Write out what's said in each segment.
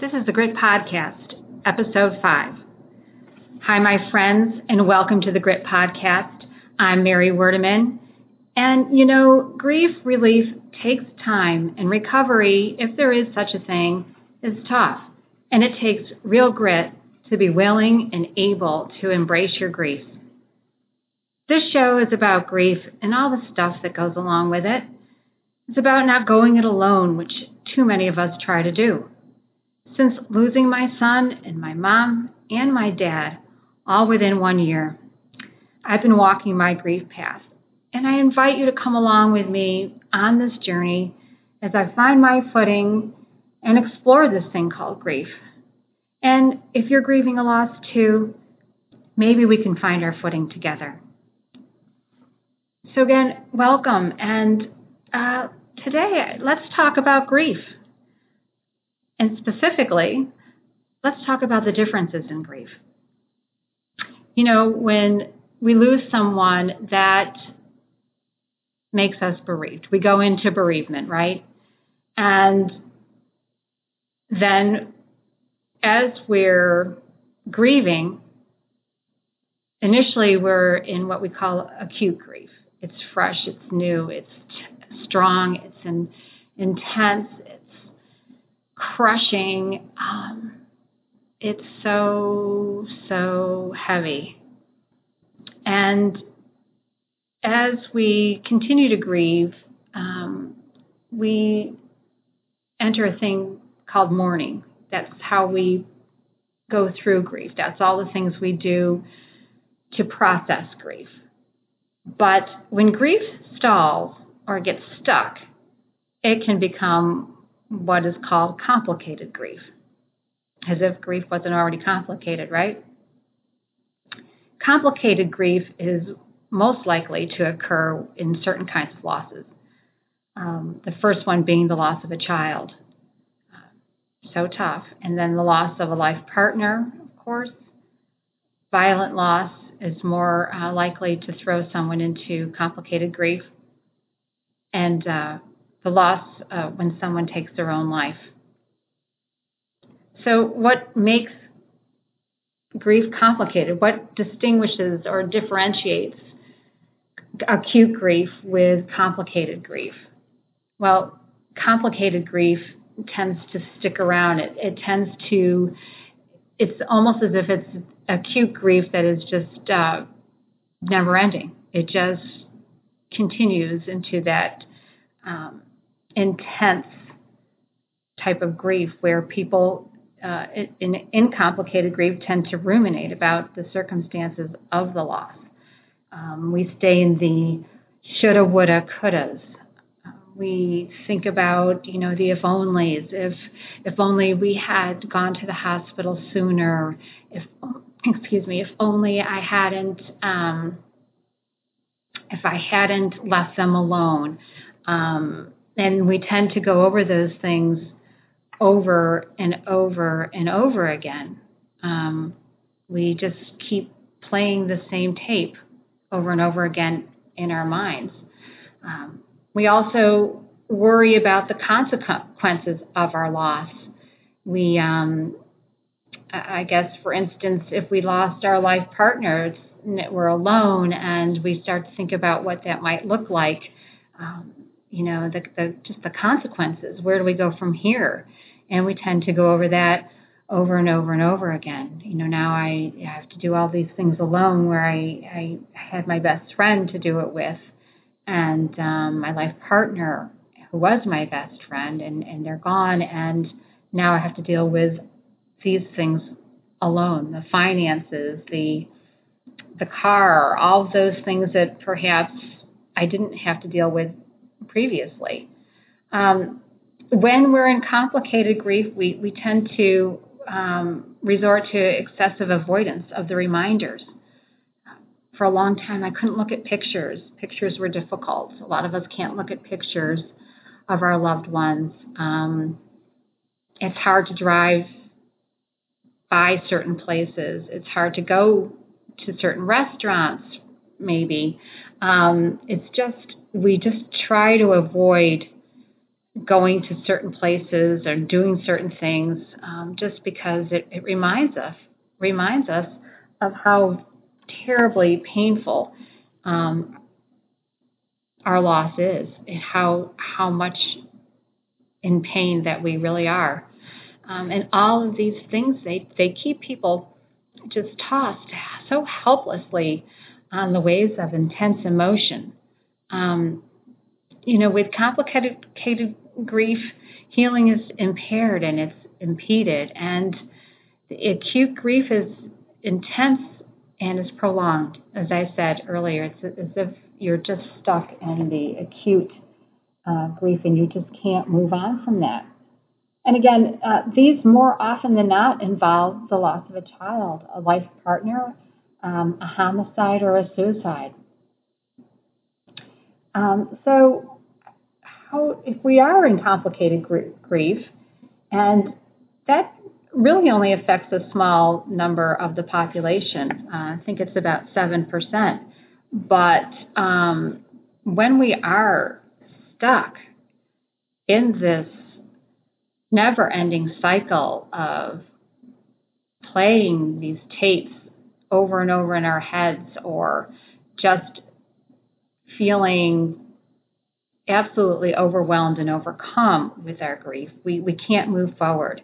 This is the Grit Podcast, Episode 5. Hi, my friends, and welcome to the Grit Podcast. I'm Mary Werdeman. And, you know, grief relief takes time, and recovery, if there is such a thing, is tough. And it takes real grit to be willing and able to embrace your grief. This show is about grief and all the stuff that goes along with it. It's about not going it alone, which too many of us try to do. Since losing my son and my mom and my dad all within one year, I've been walking my grief path. And I invite you to come along with me on this journey as I find my footing and explore this thing called grief. And if you're grieving a loss too, maybe we can find our footing together. So, again, welcome. And uh, today, let's talk about grief. And specifically, let's talk about the differences in grief. You know, when we lose someone that makes us bereaved, we go into bereavement, right? And then as we're grieving, initially we're in what we call acute grief. It's fresh, it's new, it's strong, it's in, intense, crushing. Um, it's so, so heavy. And as we continue to grieve, um, we enter a thing called mourning. That's how we go through grief. That's all the things we do to process grief. But when grief stalls or gets stuck, it can become what is called complicated grief, as if grief wasn't already complicated, right? Complicated grief is most likely to occur in certain kinds of losses. Um, the first one being the loss of a child. Uh, so tough. And then the loss of a life partner, of course. Violent loss, is more uh, likely to throw someone into complicated grief, and uh, the loss uh, when someone takes their own life. So, what makes grief complicated? What distinguishes or differentiates acute grief with complicated grief? Well, complicated grief tends to stick around. It, it tends to, it's almost as if it's acute grief that is just uh, never ending. It just continues into that um, intense type of grief where people uh, in, in complicated grief tend to ruminate about the circumstances of the loss. Um, we stay in the shoulda, woulda, couldas. we think about, you know, the if onlys. If if only we had gone to the hospital sooner. If excuse me, if only I hadn't, um, if I hadn't left them alone. Um, and we tend to go over those things over and over and over again. Um, we just keep playing the same tape over and over again in our minds. Um, we also worry about the consequences of our loss. We um, I guess, for instance, if we lost our life partners, we're alone, and we start to think about what that might look like. Um, you know, the, the just the consequences. Where do we go from here? And we tend to go over that over and over and over again. You know, now I have to do all these things alone, where I I had my best friend to do it with, and um, my life partner who was my best friend, and and they're gone, and now I have to deal with these things alone the finances the the car all those things that perhaps i didn't have to deal with previously. Um, when we're in complicated grief we, we tend to um, resort to excessive avoidance of the reminders. For a long time i couldn't look at pictures. Pictures were difficult. A lot of us can't look at pictures of our loved ones. Um, it's hard to drive by certain places. It's hard to go to certain restaurants, maybe. Um, it's just, we just try to avoid going to certain places or doing certain things um, just because it, it reminds us reminds us of how terribly painful um, our loss is and how how much in pain that we really are. Um, and all of these things they they keep people just tossed so helplessly on the waves of intense emotion. Um, you know, with complicated grief, healing is impaired and it's impeded, and acute grief is intense and is prolonged. As I said earlier, it's as if you're just stuck in the acute uh, grief and you just can't move on from that. And again, uh, these more often than not involve the loss of a child, a life partner, um, a homicide, or a suicide. Um, so, how if we are in complicated grief, and that really only affects a small number of the population. Uh, I think it's about 7%. But um, when we are stuck in this never ending cycle of playing these tapes over and over in our heads or just feeling absolutely overwhelmed and overcome with our grief, we, we can't move forward.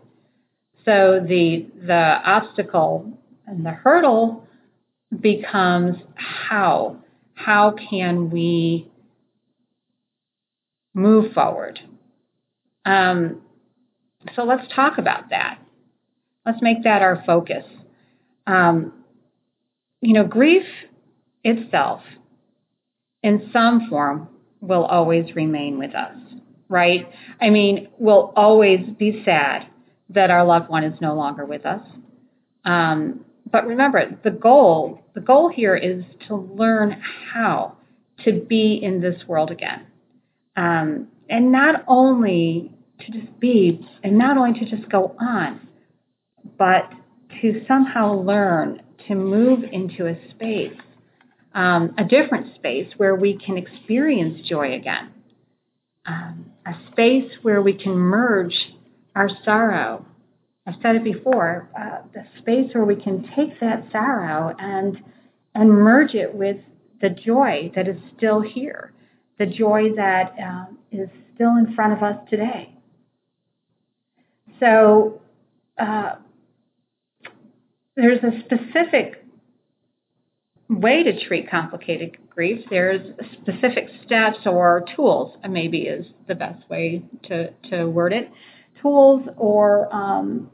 So the the obstacle and the hurdle becomes how how can we move forward? Um, so let's talk about that. Let's make that our focus. Um, you know, grief itself, in some form, will always remain with us, right? I mean, we'll always be sad that our loved one is no longer with us. Um, but remember, the goal the goal here is to learn how to be in this world again, um, and not only to just be, and not only to just go on, but to somehow learn to move into a space, um, a different space where we can experience joy again, um, a space where we can merge our sorrow. I've said it before, uh, the space where we can take that sorrow and and merge it with the joy that is still here, the joy that uh, is still in front of us today. So uh, there's a specific way to treat complicated grief. There's specific steps or tools, maybe is the best way to, to word it tools or um,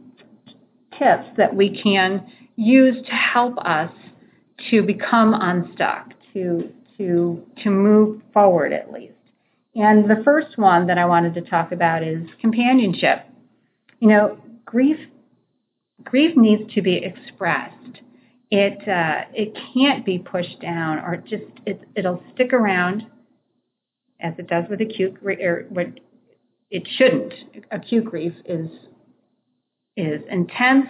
tips that we can use to help us to become unstuck, to to to move forward at least. And the first one that I wanted to talk about is companionship. You know, grief grief needs to be expressed. It uh, it can't be pushed down or just it, it'll stick around as it does with acute or what it shouldn't. Acute grief is is intense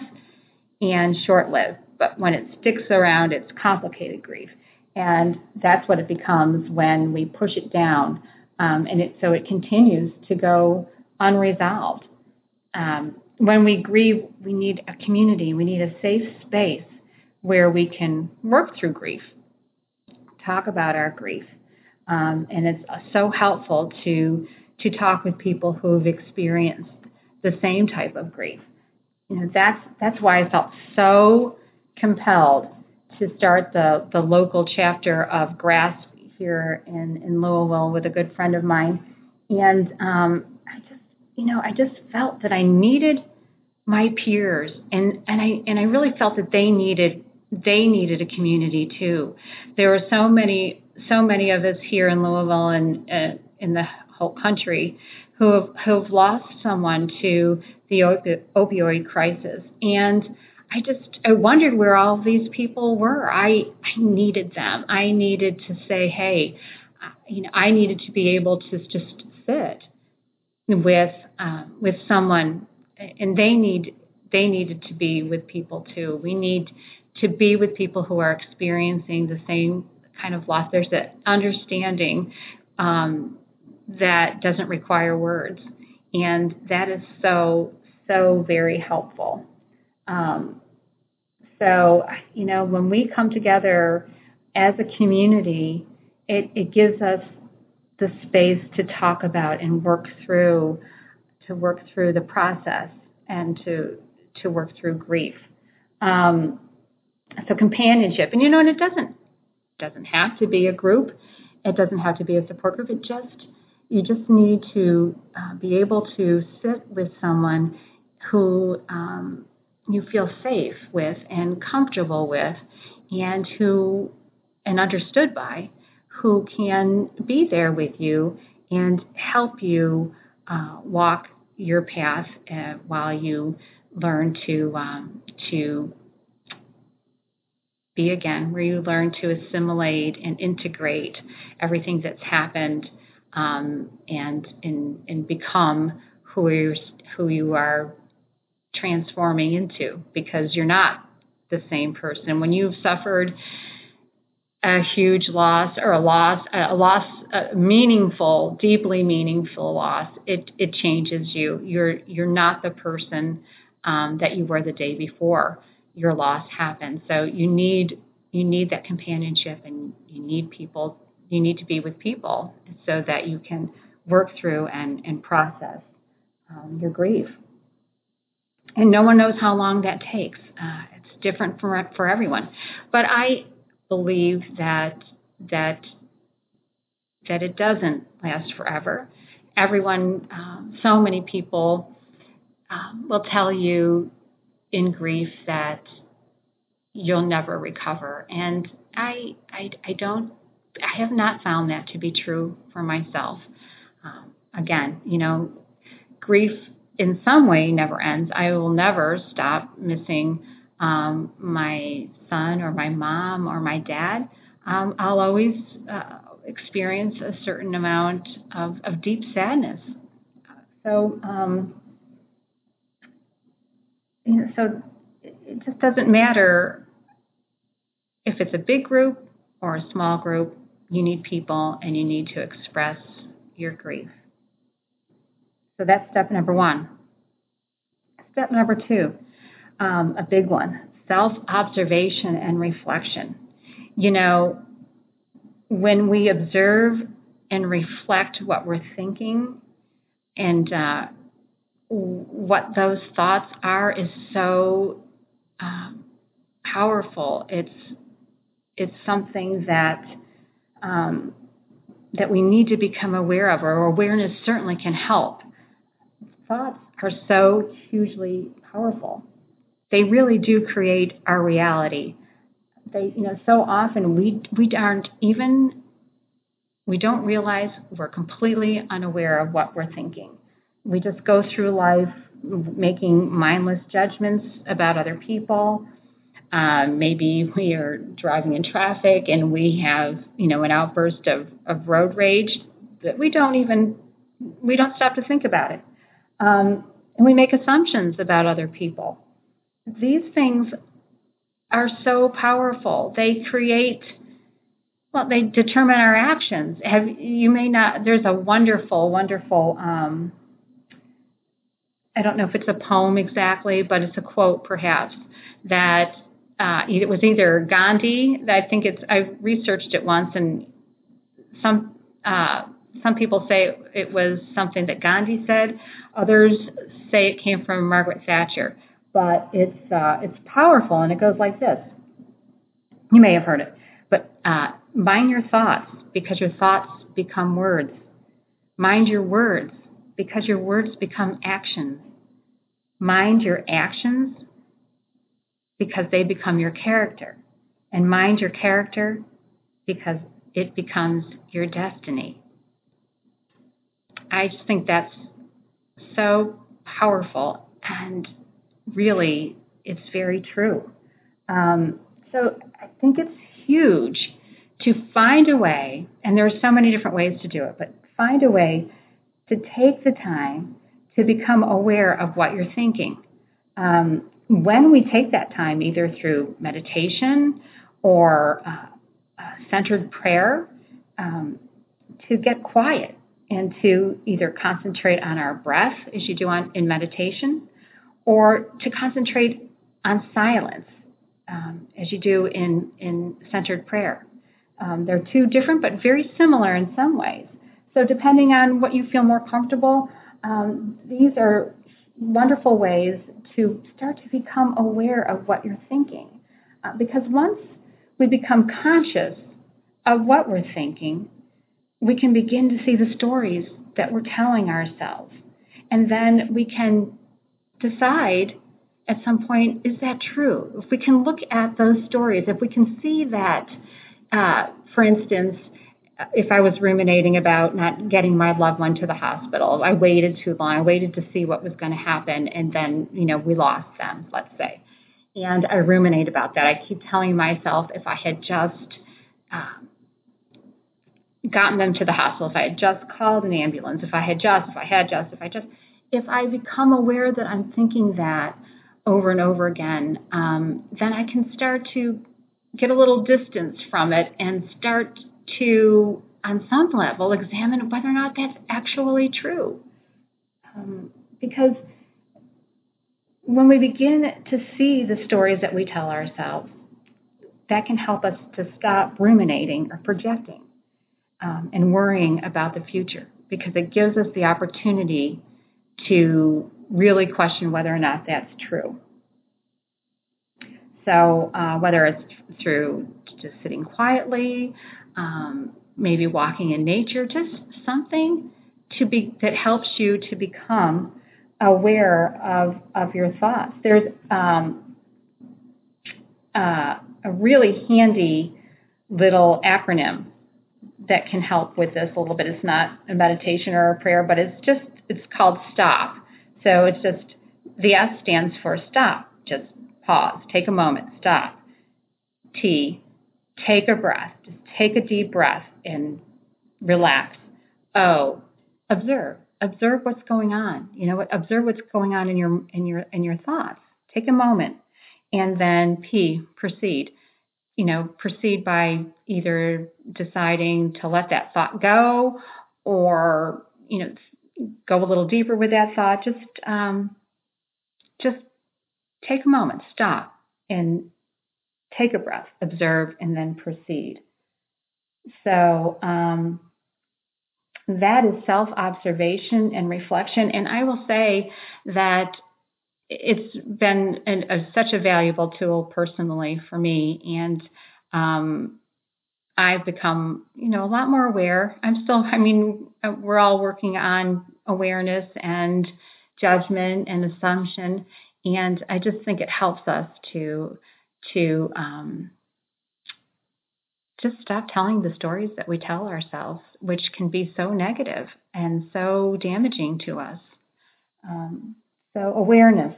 and short-lived, but when it sticks around, it's complicated grief, and that's what it becomes when we push it down, um, and it so it continues to go unresolved. Um, when we grieve, we need a community. We need a safe space where we can work through grief, talk about our grief, um, and it's so helpful to to talk with people who've experienced the same type of grief. You know, that's that's why I felt so compelled to start the the local chapter of GRASP here in in Louisville with a good friend of mine, and um, you know I just felt that I needed my peers and and I and I really felt that they needed they needed a community too. There were so many so many of us here in Louisville and uh, in the whole country who have, who have lost someone to the opi- opioid crisis. And I just I wondered where all these people were. I I needed them. I needed to say, hey, you know, I needed to be able to just sit with um, with someone, and they need they needed to be with people too. We need to be with people who are experiencing the same kind of loss. There's that understanding um, that doesn't require words. And that is so, so very helpful. Um, so, you know, when we come together as a community, it, it gives us the space to talk about and work through to work through the process and to to work through grief. Um, so companionship, and you know, and it doesn't doesn't have to be a group. It doesn't have to be a support group. It just you just need to uh, be able to sit with someone who um, you feel safe with and comfortable with, and who and understood by, who can be there with you and help you uh, walk your path uh, while you learn to um, to be again, where you learn to assimilate and integrate everything that's happened um, and, and and become who you who you are transforming into because you're not the same person. When you've suffered a huge loss or a loss a loss a meaningful deeply meaningful loss it it changes you you're you're not the person um, that you were the day before your loss happened. So you need you need that companionship, and you need people. You need to be with people so that you can work through and and process um, your grief. And no one knows how long that takes. Uh, it's different for for everyone, but I believe that that that it doesn't last forever. Everyone, um, so many people um, will tell you in grief that you'll never recover. And I, I, I don't, I have not found that to be true for myself. Um, again, you know, grief in some way never ends. I will never stop missing um, my son or my mom or my dad. Um, I'll always uh, experience a certain amount of, of deep sadness. So, um, you know, so it just doesn't matter if it's a big group or a small group, you need people and you need to express your grief. So that's step number one. Step number two, um, a big one, self-observation and reflection. You know, when we observe and reflect what we're thinking and uh, what those thoughts are is so um, powerful. It's it's something that um, that we need to become aware of, or awareness certainly can help. Thoughts are so hugely powerful. They really do create our reality. They, you know, so often we we aren't even we don't realize we're completely unaware of what we're thinking. We just go through life making mindless judgments about other people um, maybe we are driving in traffic and we have, you know, an outburst of, of road rage that we don't even, we don't stop to think about it. Um, and we make assumptions about other people. These things are so powerful. They create, well, they determine our actions. Have you may not? There's a wonderful, wonderful. Um, I don't know if it's a poem exactly, but it's a quote perhaps that uh, it was either Gandhi. I think it's. I researched it once, and some uh, some people say it was something that Gandhi said. Others say it came from Margaret Thatcher. But it's uh, it's powerful, and it goes like this. You may have heard it, but uh, mind your thoughts because your thoughts become words. Mind your words because your words become actions. Mind your actions because they become your character. And mind your character because it becomes your destiny. I just think that's so powerful and really it's very true. Um, so I think it's huge to find a way, and there are so many different ways to do it, but find a way to take the time to become aware of what you're thinking. Um, when we take that time, either through meditation or uh, uh, centered prayer, um, to get quiet and to either concentrate on our breath as you do on in meditation, or to concentrate on silence um, as you do in in centered prayer. Um, they're two different but very similar in some ways. So depending on what you feel more comfortable, um, these are wonderful ways to start to become aware of what you're thinking. Uh, because once we become conscious of what we're thinking, we can begin to see the stories that we're telling ourselves. And then we can decide at some point, is that true? If we can look at those stories, if we can see that, uh, for instance, if I was ruminating about not getting my loved one to the hospital, I waited too long. I waited to see what was going to happen, and then you know we lost them. Let's say, and I ruminate about that. I keep telling myself if I had just um, gotten them to the hospital, if I had just called an ambulance, if I had just, if I had just, if I just, if I become aware that I'm thinking that over and over again, um, then I can start to get a little distance from it and start to, on some level, examine whether or not that's actually true. Um, because when we begin to see the stories that we tell ourselves, that can help us to stop ruminating or projecting um, and worrying about the future because it gives us the opportunity to really question whether or not that's true. So uh, whether it's through just sitting quietly, um, maybe walking in nature, just something to be that helps you to become aware of of your thoughts. There's um, uh, a really handy little acronym that can help with this a little bit. It's not a meditation or a prayer, but it's just it's called stop. So it's just the S stands for stop. Just pause, take a moment, stop. T, take a breath. Just take a deep breath and relax. O, observe. Observe what's going on. You know, observe what's going on in your in your in your thoughts. Take a moment, and then P, proceed you know, proceed by either deciding to let that thought go or, you know, go a little deeper with that thought. Just, um, just take a moment, stop and take a breath, observe, and then proceed. So, um, that is self observation and reflection. And I will say that it's been an, a, such a valuable tool personally for me, and um, I've become, you know, a lot more aware. I'm still, I mean, uh, we're all working on awareness and judgment and assumption, and I just think it helps us to to um, just stop telling the stories that we tell ourselves, which can be so negative and so damaging to us. Um, so awareness.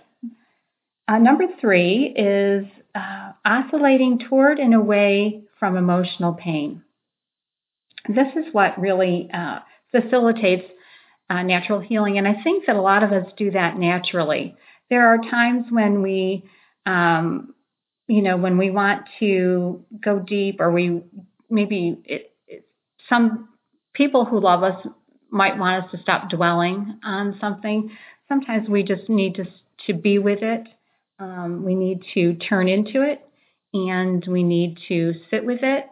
Uh, number three is uh, oscillating toward and away from emotional pain. This is what really uh, facilitates uh, natural healing, and I think that a lot of us do that naturally. There are times when we, um, you know, when we want to go deep, or we maybe it, it, some people who love us might want us to stop dwelling on something sometimes we just need to to be with it. Um, we need to turn into it, and we need to sit with it.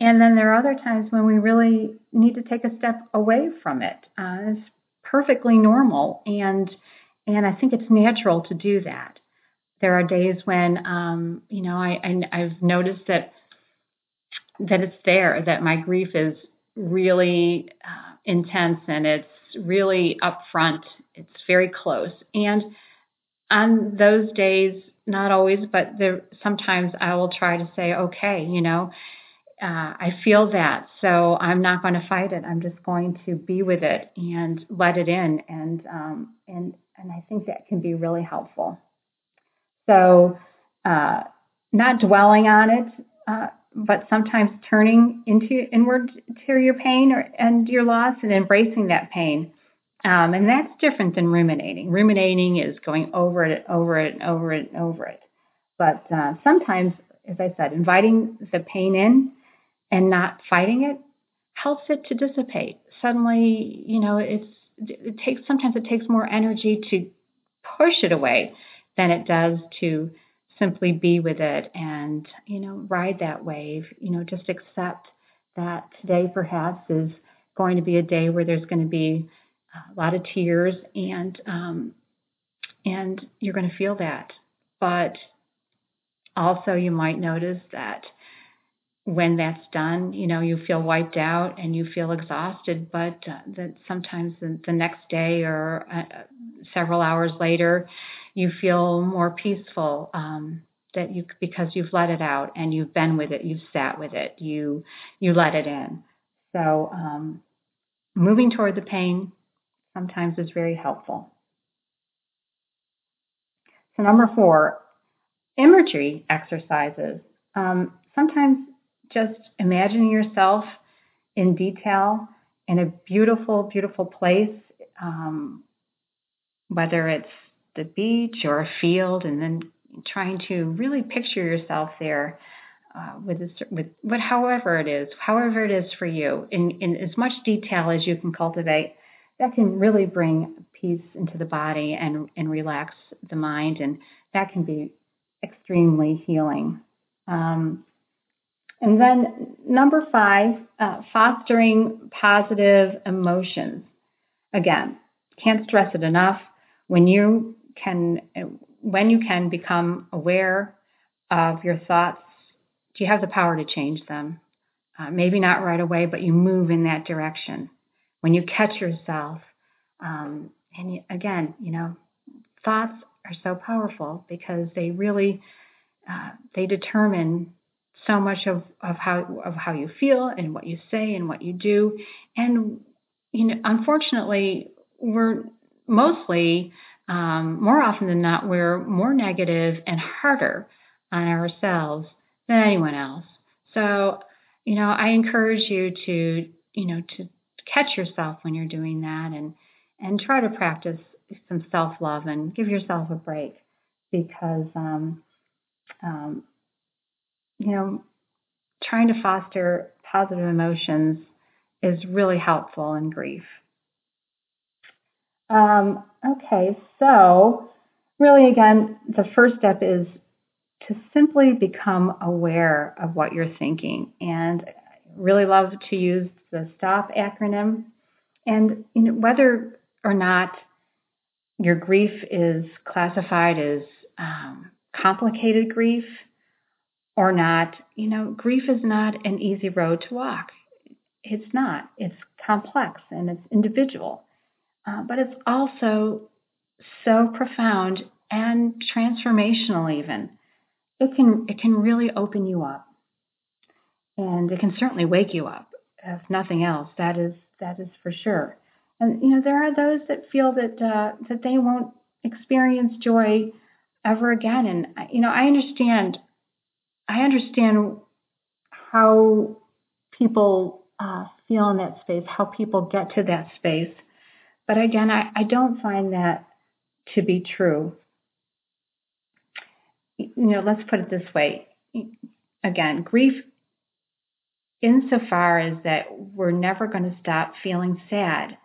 And then there are other times when we really need to take a step away from it. Uh, it's perfectly normal, and and I think it's natural to do that. There are days when um, you know I, I I've noticed that that it's there that my grief is really uh, intense and it's really upfront it's very close. And on those days, not always, but there sometimes I will try to say, okay, you know, uh, I feel that, so I'm not going to fight it. I'm just going to be with it and let it in, and um, and and I think that can be really helpful. So, uh, not dwelling on it, uh, but sometimes turning into inward to your pain or, and your loss and embracing that pain. Um, and that's different than ruminating. Ruminating is going over it, over it, over it, over it. But uh, sometimes, as I said, inviting the pain in and not fighting it helps it to dissipate. Suddenly, you know, it's it takes sometimes it takes more energy to push it away than it does to simply be with it and you know ride that wave you know just accept that today perhaps is going to be a day where there's going to be a lot of tears and um and you're going to feel that but also you might notice that when that's done, you know, you feel wiped out and you feel exhausted, but uh, that sometimes the, the, next day or uh, several hours later, you feel more peaceful um, that you because you've let it out and you've been with it, you've sat with it, you you let it in. So um, moving toward the pain sometimes is very helpful. So number four, imagery exercises. Um, sometimes just imagining yourself in detail in a beautiful, beautiful place, um, whether it's the beach or a field, and then trying to really picture yourself there uh, with, this, with what, however it is, however it is for you, in, in as much detail as you can cultivate, that can really bring peace into the body and, and relax the mind, and that can be extremely healing. Um, and then number five, uh, fostering positive emotions. Again, can't stress it enough. When you can, when you can become aware of your thoughts, you have the power to change them? Uh, maybe not right away, but you move in that direction. When you catch yourself, um, and you, again, you know, thoughts are so powerful because they really uh, they determine so much of, of how of how you feel and what you say and what you do. And you know, unfortunately, we're mostly um, more often than not we're more negative and harder on ourselves than anyone else. So, you know, I encourage you to you know to catch yourself when you're doing that and and try to practice some self love and give yourself a break because um, um, you know, trying to foster positive emotions is really helpful in grief. Um, okay, so really, again, the first step is to simply become aware of what you're thinking. And really love to use the STOP acronym. And you know, whether or not your grief is classified as um, complicated grief, or not, you know, grief is not an easy road to walk. It's not. It's complex and it's individual. Uh, but it's also so profound and transformational even. It can it can really open you up. And it can certainly wake you up, if nothing else. That is that is for sure. And you know, there are those that feel that uh, that they won't experience joy ever again. And you know, I understand I understand how people uh, feel in that space, how people get to that space. But again, I, I don't find that to be true. You know, let's put it this way. Again, grief, insofar as that we're never going to stop feeling sad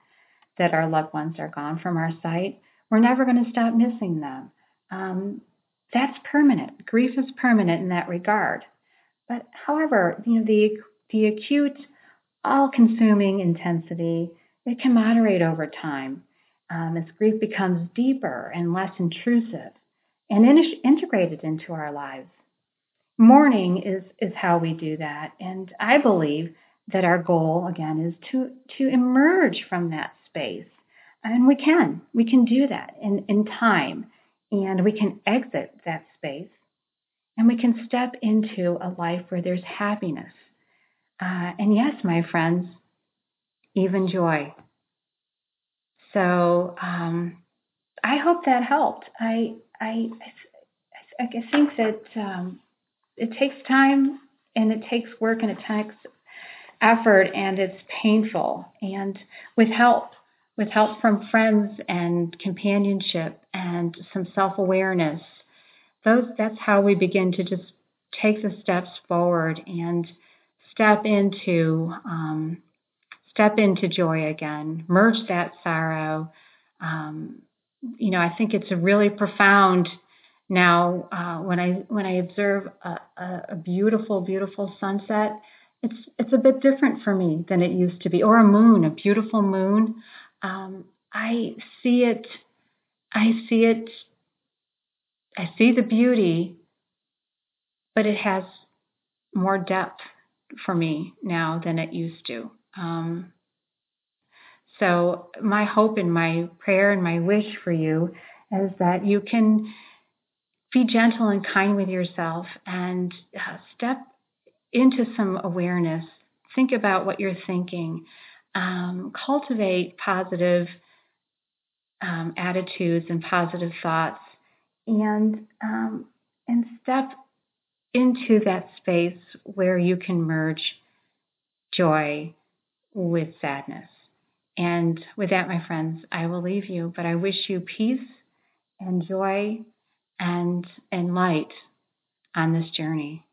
that our loved ones are gone from our sight, we're never going to stop missing them. Um, that's permanent. Grief is permanent in that regard. But however, you know, the the acute, all-consuming intensity, it can moderate over time um, as grief becomes deeper and less intrusive and in- integrated into our lives. Mourning is is how we do that, and I believe that our goal again is to to emerge from that space, and we can we can do that in in time and we can exit that space and we can step into a life where there's happiness. Uh, and yes, my friends, even joy. So um, I hope that helped. I I I, I think that um, it takes time and it takes work and it takes effort and it's painful. And with help, with help from friends and companionship and some self-awareness. Those that's how we begin to just take the steps forward and step into um, step into joy again, merge that sorrow. Um, you know, I think it's a really profound now uh, when I when I observe a, a, beautiful, beautiful sunset. It's it's a bit different for me than it used to be, or a moon, a beautiful moon. Um, I see it. I see it. I see the beauty, but it has more depth for me now than it used to. Um, so, my hope and my prayer and my wish for you is that you can be gentle and kind with yourself and uh, step into some awareness. Think about what you're thinking. Um, cultivate positive um, attitudes and positive thoughts, and um, and step into that space where you can merge joy with sadness. And with that, my friends, I will leave you, but I wish you peace and joy and, and light on this journey.